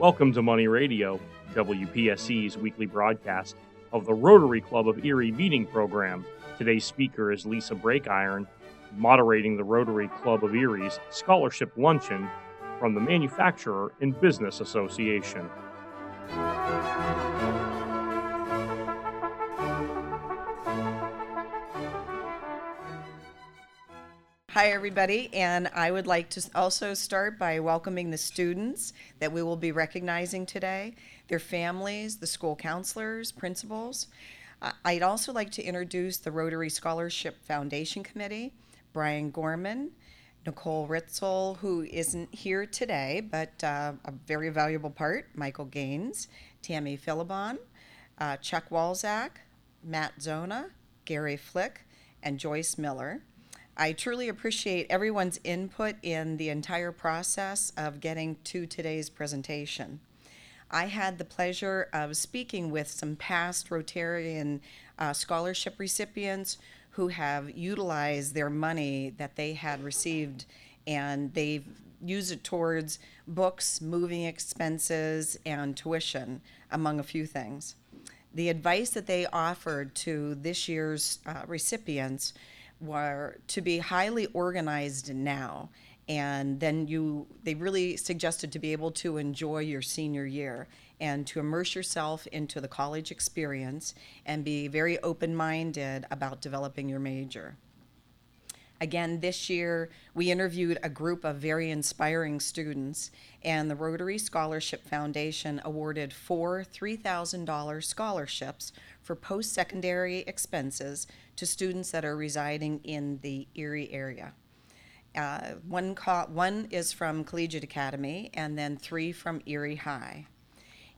Welcome to Money Radio, WPSE's weekly broadcast of the Rotary Club of Erie meeting program. Today's speaker is Lisa Breakiron, moderating the Rotary Club of Erie's scholarship luncheon from the Manufacturer and Business Association. Hi, everybody, and I would like to also start by welcoming the students that we will be recognizing today, their families, the school counselors, principals. I- I'd also like to introduce the Rotary Scholarship Foundation Committee, Brian Gorman, Nicole Ritzel, who isn't here today, but uh, a very valuable part, Michael Gaines, Tammy Philibon, uh, Chuck Walzak, Matt Zona, Gary Flick, and Joyce Miller. I truly appreciate everyone's input in the entire process of getting to today's presentation. I had the pleasure of speaking with some past Rotarian uh, scholarship recipients who have utilized their money that they had received and they've used it towards books, moving expenses, and tuition, among a few things. The advice that they offered to this year's uh, recipients were to be highly organized now and then you they really suggested to be able to enjoy your senior year and to immerse yourself into the college experience and be very open-minded about developing your major. Again, this year, we interviewed a group of very inspiring students, and the Rotary Scholarship Foundation awarded four $3,000 scholarships for post secondary expenses to students that are residing in the Erie area. Uh, one, co- one is from Collegiate Academy, and then three from Erie High.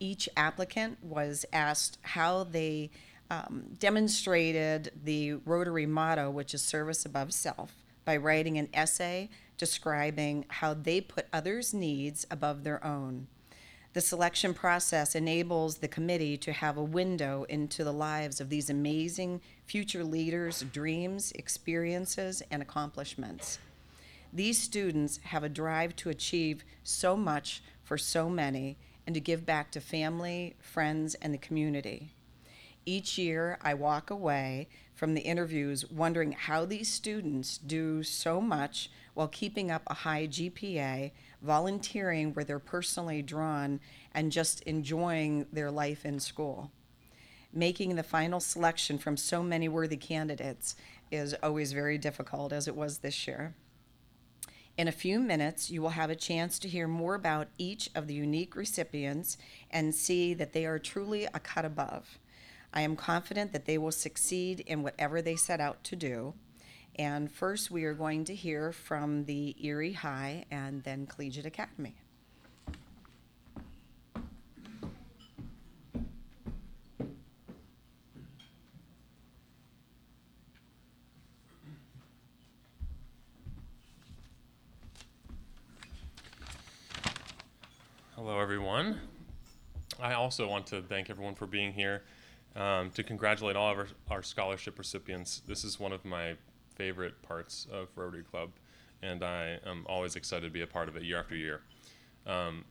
Each applicant was asked how they um, demonstrated the Rotary motto, which is service above self, by writing an essay describing how they put others' needs above their own. The selection process enables the committee to have a window into the lives of these amazing future leaders' dreams, experiences, and accomplishments. These students have a drive to achieve so much for so many and to give back to family, friends, and the community. Each year, I walk away from the interviews wondering how these students do so much while keeping up a high GPA, volunteering where they're personally drawn, and just enjoying their life in school. Making the final selection from so many worthy candidates is always very difficult, as it was this year. In a few minutes, you will have a chance to hear more about each of the unique recipients and see that they are truly a cut above. I am confident that they will succeed in whatever they set out to do. And first, we are going to hear from the Erie High and then Collegiate Academy. Hello, everyone. I also want to thank everyone for being here um, to congratulate all of our, our scholarship recipients. This is one of my favorite parts of Rotary Club, and I am always excited to be a part of it year after year. Um,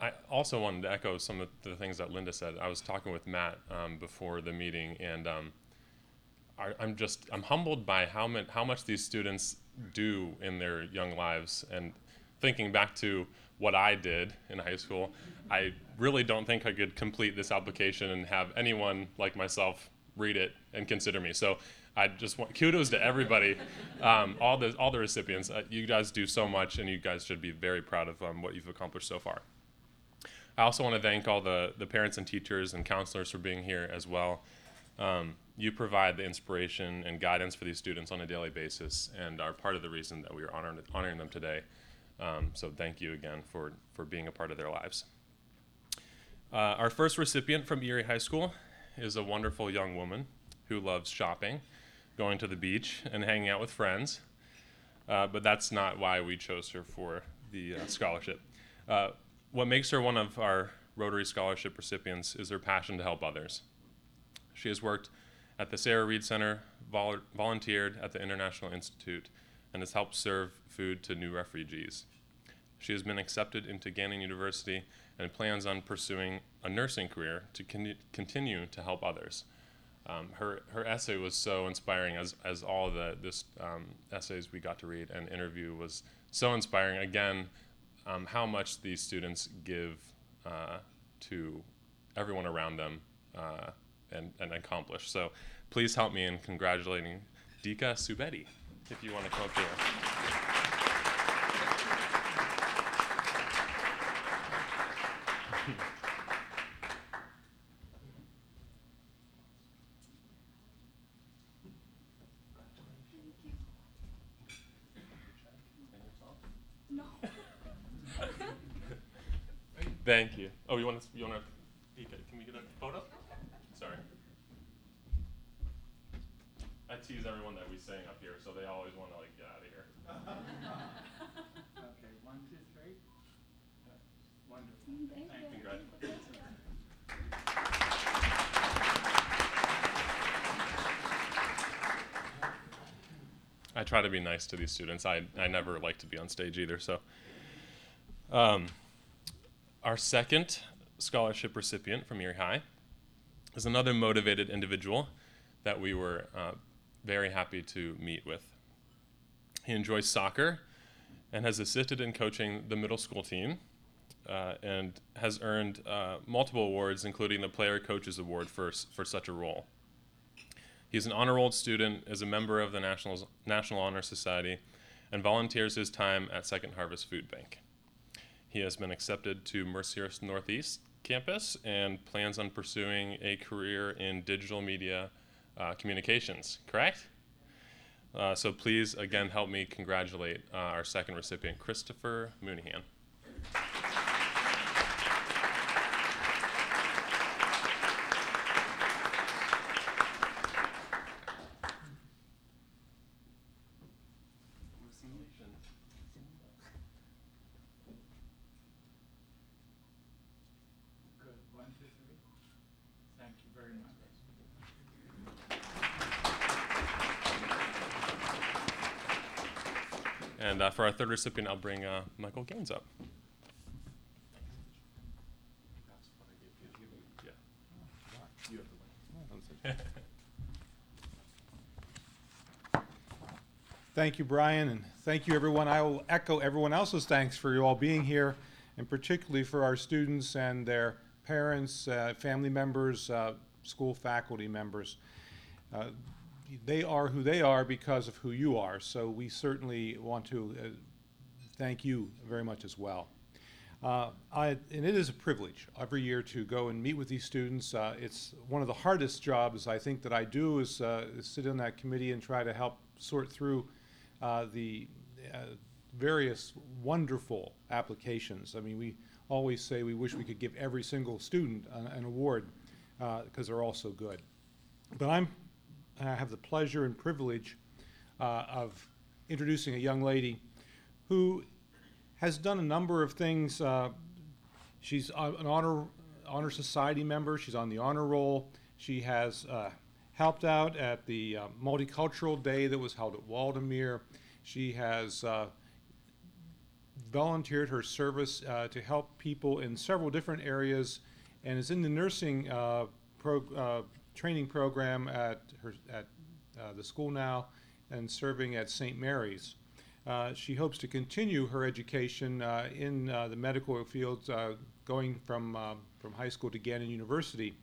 I also wanted to echo some of the things that Linda said. I was talking with Matt um, before the meeting, and um, I, I'm just I'm humbled by how much how much these students do in their young lives, and thinking back to what I did in high school, I really don't think I could complete this application and have anyone like myself read it and consider me. So I just want kudos to everybody, um, all the all the recipients. Uh, you guys do so much, and you guys should be very proud of um, what you've accomplished so far. I also want to thank all the the parents and teachers and counselors for being here as well. Um, you provide the inspiration and guidance for these students on a daily basis, and are part of the reason that we are honoring honoring them today. Um, so thank you again for, for being a part of their lives. Uh, our first recipient from Erie High School is a wonderful young woman who loves shopping, going to the beach, and hanging out with friends. Uh, but that's not why we chose her for the uh, scholarship. Uh, what makes her one of our Rotary Scholarship recipients is her passion to help others. She has worked at the Sarah Reed Center, vol- volunteered at the International Institute, and has helped serve food to new refugees. She has been accepted into Gannon University and plans on pursuing a nursing career to con- continue to help others. Um, her, her essay was so inspiring, as, as all the this um, essays we got to read and interview was so inspiring. Again, um, how much these students give uh, to everyone around them uh, and, and accomplish. So please help me in congratulating Dika Subedi, if you want to come up here. No. Thank you. Oh, you want to? You want to? Can we get a photo? Sorry. I tease everyone that we sing up here, so they always want to like get out of here. Okay, one, two, three. Wonderful. I try to be nice to these students. I, I never like to be on stage either. So, um, our second scholarship recipient from Erie High is another motivated individual that we were uh, very happy to meet with. He enjoys soccer and has assisted in coaching the middle school team uh, and has earned uh, multiple awards, including the Player Coaches Award for, for such a role. He's an honor roll student, is a member of the National, National Honor Society, and volunteers his time at Second Harvest Food Bank. He has been accepted to Mercyhurst Northeast campus and plans on pursuing a career in digital media uh, communications, correct? Uh, so please, again, help me congratulate uh, our second recipient, Christopher Mooneyhan. And uh, for our third recipient, I'll bring uh, Michael Gaines up. Thank you, Brian, and thank you, everyone. I will echo everyone else's thanks for you all being here, and particularly for our students and their parents, uh, family members, uh, school faculty members. Uh, They are who they are because of who you are, so we certainly want to uh, thank you very much as well. Uh, I, and it is a privilege every year to go and meet with these students. Uh, it's one of the hardest jobs I think that I do is, uh, is sit on that committee and try to help sort through uh, the uh, various wonderful applications. I mean, we always say we wish we could give every single student an, an award because they're all so good. But I'm, I have the pleasure and privilege uh, of introducing a young lady who has done a number of things. Uh, she's an honor honor society member. She's on the honor roll. She has uh, helped out at the uh, multicultural day that was held at Waldameer. She has uh, volunteered her service uh, to help people in several different areas, and is in the nursing pro, training program at her at uh, the school now, and serving at St. Mary's. Uh, she hopes to continue her education uh, in uh, the medical field, uh, going from um, from high school to Gannon University.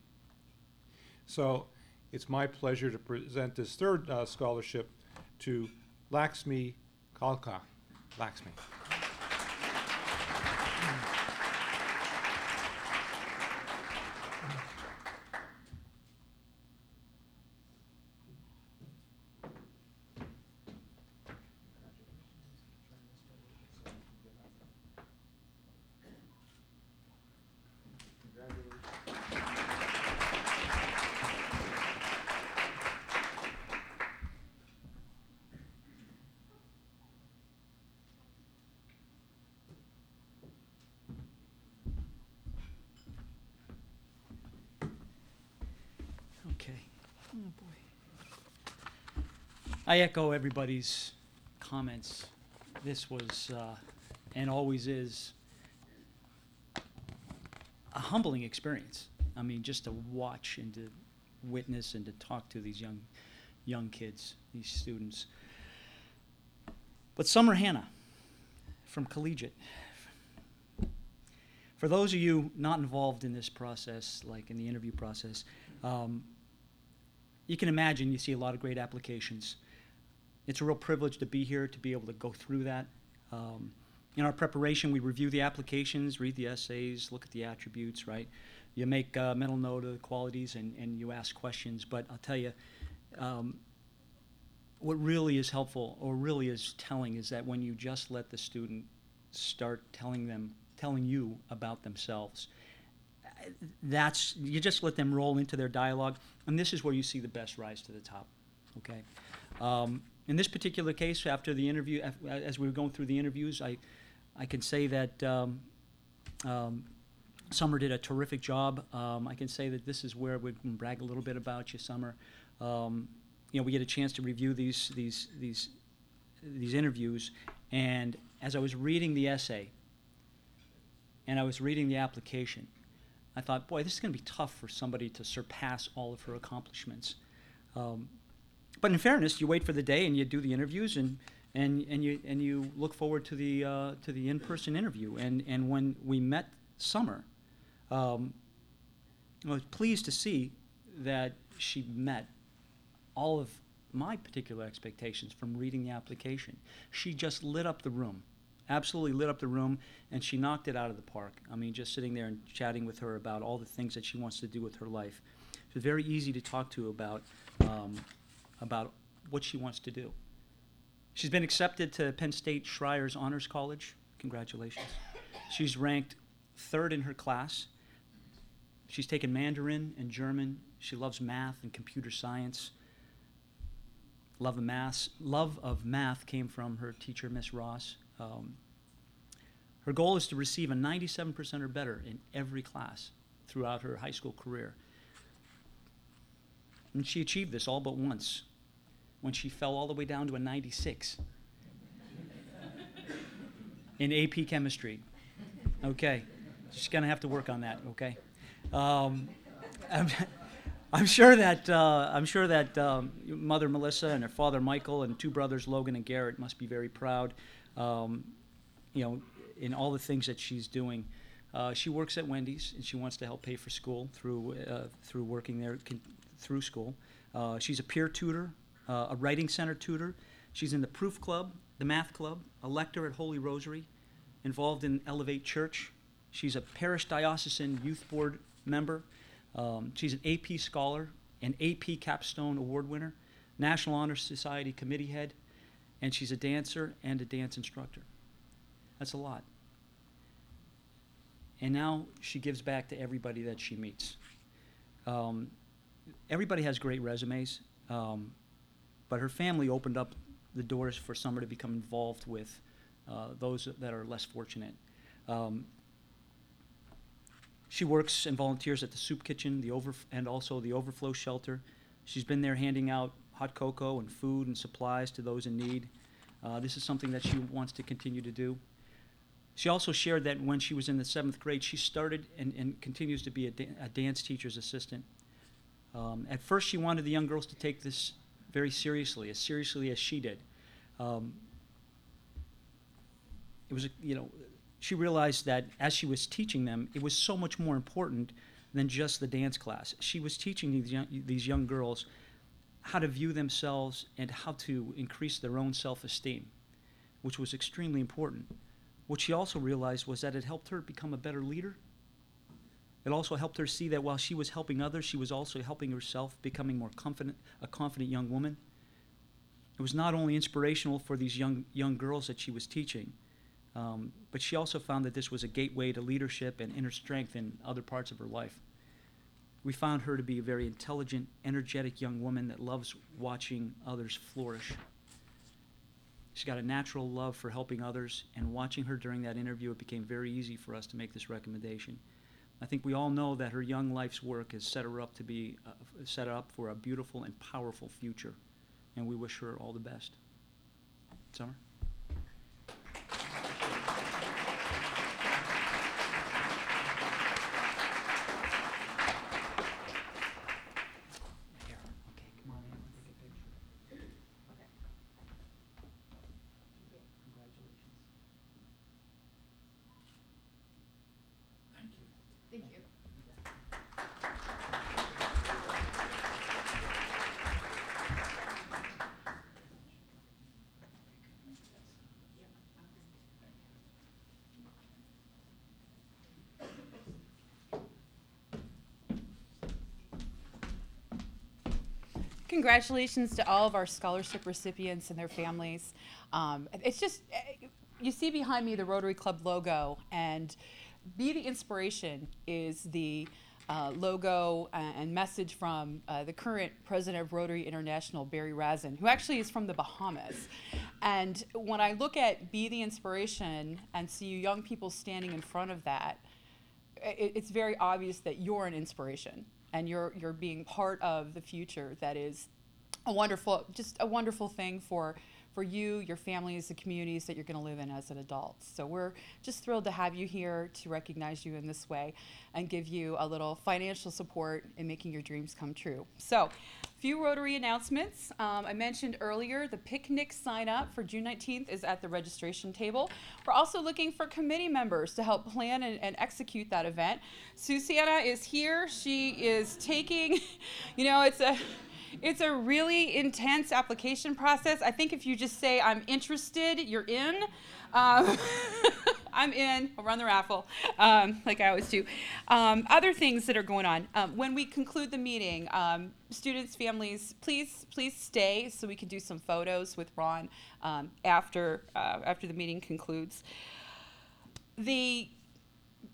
So, it's my pleasure to present this third uh, scholarship to Laxmi Kalka. Laxmi. Okay. Oh, boy. I echo everybody's comments. This was uh, and always is a humbling experience. I mean, just to watch and to witness and to talk to these young, young kids, these students. But Summer Hannah from Collegiate. For those of you not involved in this process, like in the interview process, um, you can imagine you see a lot of great applications. It's a real privilege to be here, to be able to go through that. Um, in our preparation, we review the applications, read the essays, look at the attributes, right? You make uh, mental note of the qualities and, and you ask questions. But I'll tell you, um, what really is helpful or really is telling is that when you just let the student start telling them, telling you about themselves, that's you just let them roll into their dialogue, and this is where you see the best rise to the top. Okay. Um, in this particular case, after the interview, as we were going through the interviews, I, I can say that um, um, Summer did a terrific job. Um, I can say that this is where we can brag a little bit about you, Summer. Um, you know, we get a chance to review these these these these interviews, and as I was reading the essay, and I was reading the application, I thought, boy, this is going to be tough for somebody to surpass all of her accomplishments. Um, but in fairness, you wait for the day and you do the interviews and and, and you and you look forward to the uh, to the in-person interview. And and when we met Summer, um, I was pleased to see that she met all of my particular expectations from reading the application. She just lit up the room, absolutely lit up the room, and she knocked it out of the park. I mean, just sitting there and chatting with her about all the things that she wants to do with her life. It was very easy to talk to about um, about what she wants to do. She's been accepted to Penn State Schreyer's Honors College. Congratulations. She's ranked third in her class. She's taken Mandarin and German. She loves math and computer science. Love of math, love of math came from her teacher, Miss Ross. Um, her goal is to receive a 97% or better in every class throughout her high school career. And she achieved this all but once when she fell all the way down to a 96 in AP chemistry. Okay, she's to have to work on that, okay? Um, I'm, I'm, sure that, uh, I'm sure that um, mother Melissa and her father Michael and two brothers Logan and Garrett must be very proud, um, you know, in all the things that she's doing. Uh, she works at Wendy's and she wants to help pay for school through, uh, through working there con- through school. Uh, she's a peer tutor uh, a writing center tutor. She's in the Proof Club, the Math Club, a lector at Holy Rosary, involved in Elevate Church. She's a parish diocesan youth board member. Um, she's an AP scholar, an AP Capstone Award winner, National Honor Society committee head, and she's a dancer and a dance instructor. That's a lot. And now she gives back to everybody that she meets. Um, everybody has great resumes. Um, but her family opened up the doors for Summer to become involved with uh, those that are less fortunate. Um, she works and volunteers at the soup kitchen, the over and also the overflow shelter. She's been there handing out hot cocoa and food and supplies to those in need. Uh, this is something that she wants to continue to do. She also shared that when she was in the seventh grade, she started and, and continues to be a, da- a dance teacher's assistant. Um, at first, she wanted the young girls to take this very seriously, as seriously as she did. Um, it was, you know, she realized that as she was teaching them, it was so much more important than just the dance class. She was teaching these young, these young girls how to view themselves and how to increase their own self esteem, which was extremely important. What she also realized was that it helped her become a better leader it also helped her see that while she was helping others, she was also helping herself, becoming more confident, a confident young woman. It was not only inspirational for these young, young girls that she was teaching, um, but she also found that this was a gateway to leadership and inner strength in other parts of her life. We found her to be a very intelligent, energetic young woman that loves watching others flourish. She's got a natural love for helping others, and watching her during that interview, it became very easy for us to make this recommendation. I think we all know that her young life's work has set her up to be uh, set up for a beautiful and powerful future, and we wish her all the best. Summer. Congratulations to all of our scholarship recipients and their families. Um, it's just, eh, you see behind me the Rotary Club logo, and Be the Inspiration is the uh, logo and message from uh, the current president of Rotary International, Barry Rassin, who actually is from the Bahamas. And when I look at Be the Inspiration and see young people standing in front of that, it, it's very obvious that you're an inspiration and you're you're being part of the future that is a wonderful just a wonderful thing for for you, your families, the communities that you're going to live in as an adult. So we're just thrilled to have you here to recognize you in this way and give you a little financial support in making your dreams come true. So, few Rotary announcements. Um, I mentioned earlier the picnic sign up for June 19th is at the registration table. We're also looking for committee members to help plan and, and execute that event. Susanna is here. She is taking, you know, it's a it's a really intense application process. I think if you just say, I'm interested, you're in. Um, I'm in. I'll run the raffle, um, like I always do. Um, other things that are going on. Um, when we conclude the meeting, um, students, families, please, please stay so we can do some photos with Ron um, after uh, after the meeting concludes. The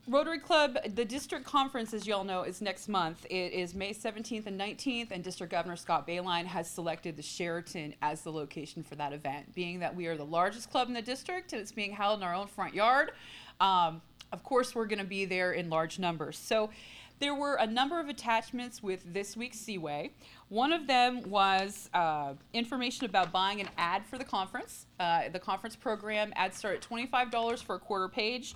Rotary Club, the district conference, as you all know, is next month. It is May 17th and 19th, and District Governor Scott Bayline has selected the Sheraton as the location for that event. Being that we are the largest club in the district and it's being held in our own front yard, um, of course, we're going to be there in large numbers. So, there were a number of attachments with this week's Seaway. One of them was uh, information about buying an ad for the conference. Uh, the conference program ads start at $25 for a quarter page.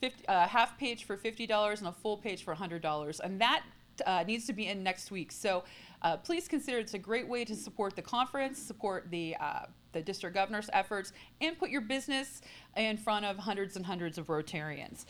50, uh, half page for $50 and a full page for $100. And that uh, needs to be in next week. So uh, please consider it's a great way to support the conference, support the, uh, the district governor's efforts, and put your business in front of hundreds and hundreds of Rotarians.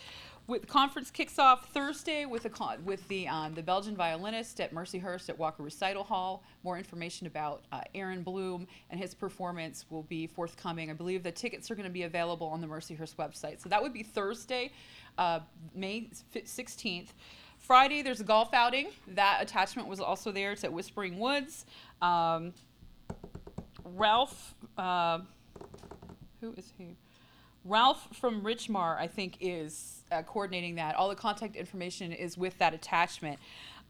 With, the conference kicks off Thursday with the con- with the um, the Belgian violinist at Mercyhurst at Walker Recital Hall. More information about uh, Aaron Bloom and his performance will be forthcoming. I believe the tickets are going to be available on the Mercyhurst website. So that would be Thursday, uh, May 16th. Friday, there's a golf outing. That attachment was also there. It's at Whispering Woods. Um, Ralph, uh, who is he? Ralph from Richmar, I think, is uh, coordinating that. All the contact information is with that attachment.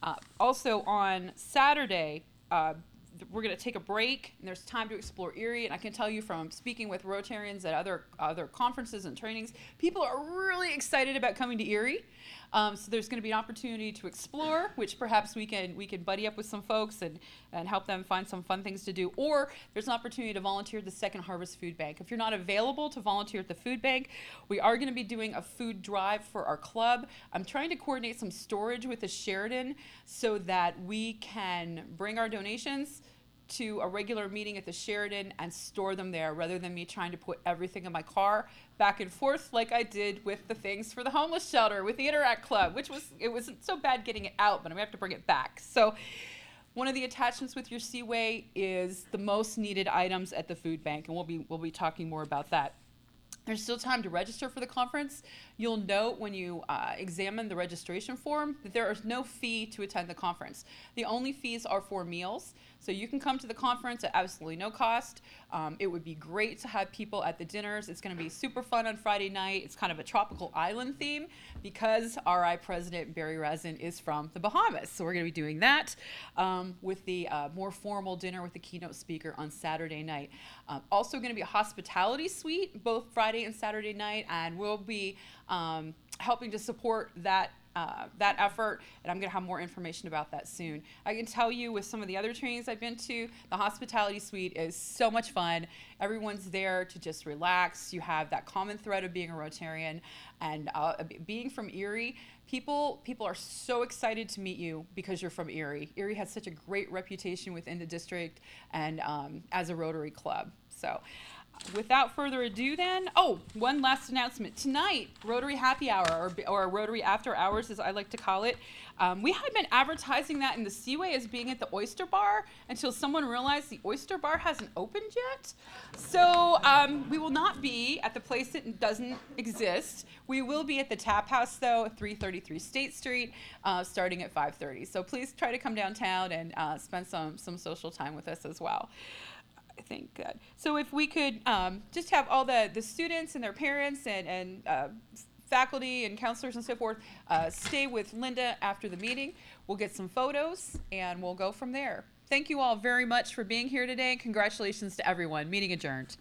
Uh, also on Saturday, uh, we're going to take a break and there's time to explore Erie. And I can tell you from speaking with Rotarians at other other conferences and trainings, people are really excited about coming to Erie. Um, so there's going to be an opportunity to explore, which perhaps we can we can buddy up with some folks and and help them find some fun things to do. Or there's an opportunity to volunteer at the Second Harvest Food Bank. If you're not available to volunteer at the food bank, we are going to be doing a food drive for our club. I'm trying to coordinate some storage with the Sheraton so that we can bring our donations to a regular meeting at the Sheraton and store them there rather than me trying to put everything in my car back and forth like I did with the things for the homeless shelter with the Interact Club, which was it wasn't so bad getting it out, but I'm gonna have to bring it back. So one of the attachments with your Seaway is the most needed items at the food bank, and we'll be we'll be talking more about that. There's still time to register for the conference. You'll note when you uh, examine the registration form that there is no fee to attend the conference. The only fees are for meals. So you can come to the conference at absolutely no cost. Um, it would be great to have people at the dinners. It's going to be super fun on Friday night. It's kind of a tropical island theme because RI President Barry Rassin is from the Bahamas. So we're going to be doing that um, with the uh, more formal dinner with the keynote speaker on Saturday night. Um, also going to be a hospitality suite both Friday and Saturday night, and we'll be um, helping to support that uh, that effort, and I'm going to have more information about that soon. I can tell you with some of the other trainings I've been to, the hospitality suite is so much fun. Everyone's there to just relax. You have that common thread of being a Rotarian and uh, being from Erie. People, people are so excited to meet you because you're from Erie. Erie has such a great reputation within the district and um, as a Rotary club. So. Without further ado, then, oh, one last announcement. Tonight, Rotary Happy Hour, or, or Rotary After Hours, as I like to call it, um, we had been advertising that in the Seaway as being at the Oyster Bar until someone realized the Oyster Bar hasn't opened yet. So um, we will not be at the place that doesn't exist. We will be at the Tap House, though, 333 State Street, uh, starting at 5:30. So please try to come downtown and uh, spend some some social time with us as well. I think good. So if we could um, just have all the, the students and their parents and, and uh, faculty and counselors and so forth uh, stay with Linda after the meeting. We'll get some photos and we'll go from there. Thank you all very much for being here today. Congratulations to everyone. Meeting adjourned.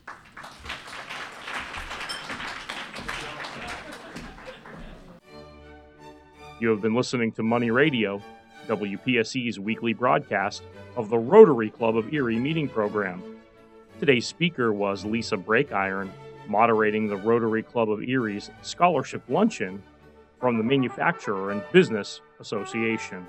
You have been listening to Money Radio, WPSE's weekly broadcast of the Rotary Club of Erie meeting program. Today's speaker was Lisa Breakiron, moderating the Rotary Club of Erie's scholarship luncheon from the Manufacturer and Business Association.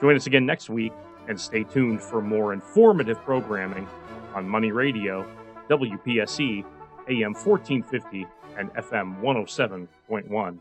Join us again next week and stay tuned for more informative programming on Money Radio, WPSE, AM 1450, and FM 107.1.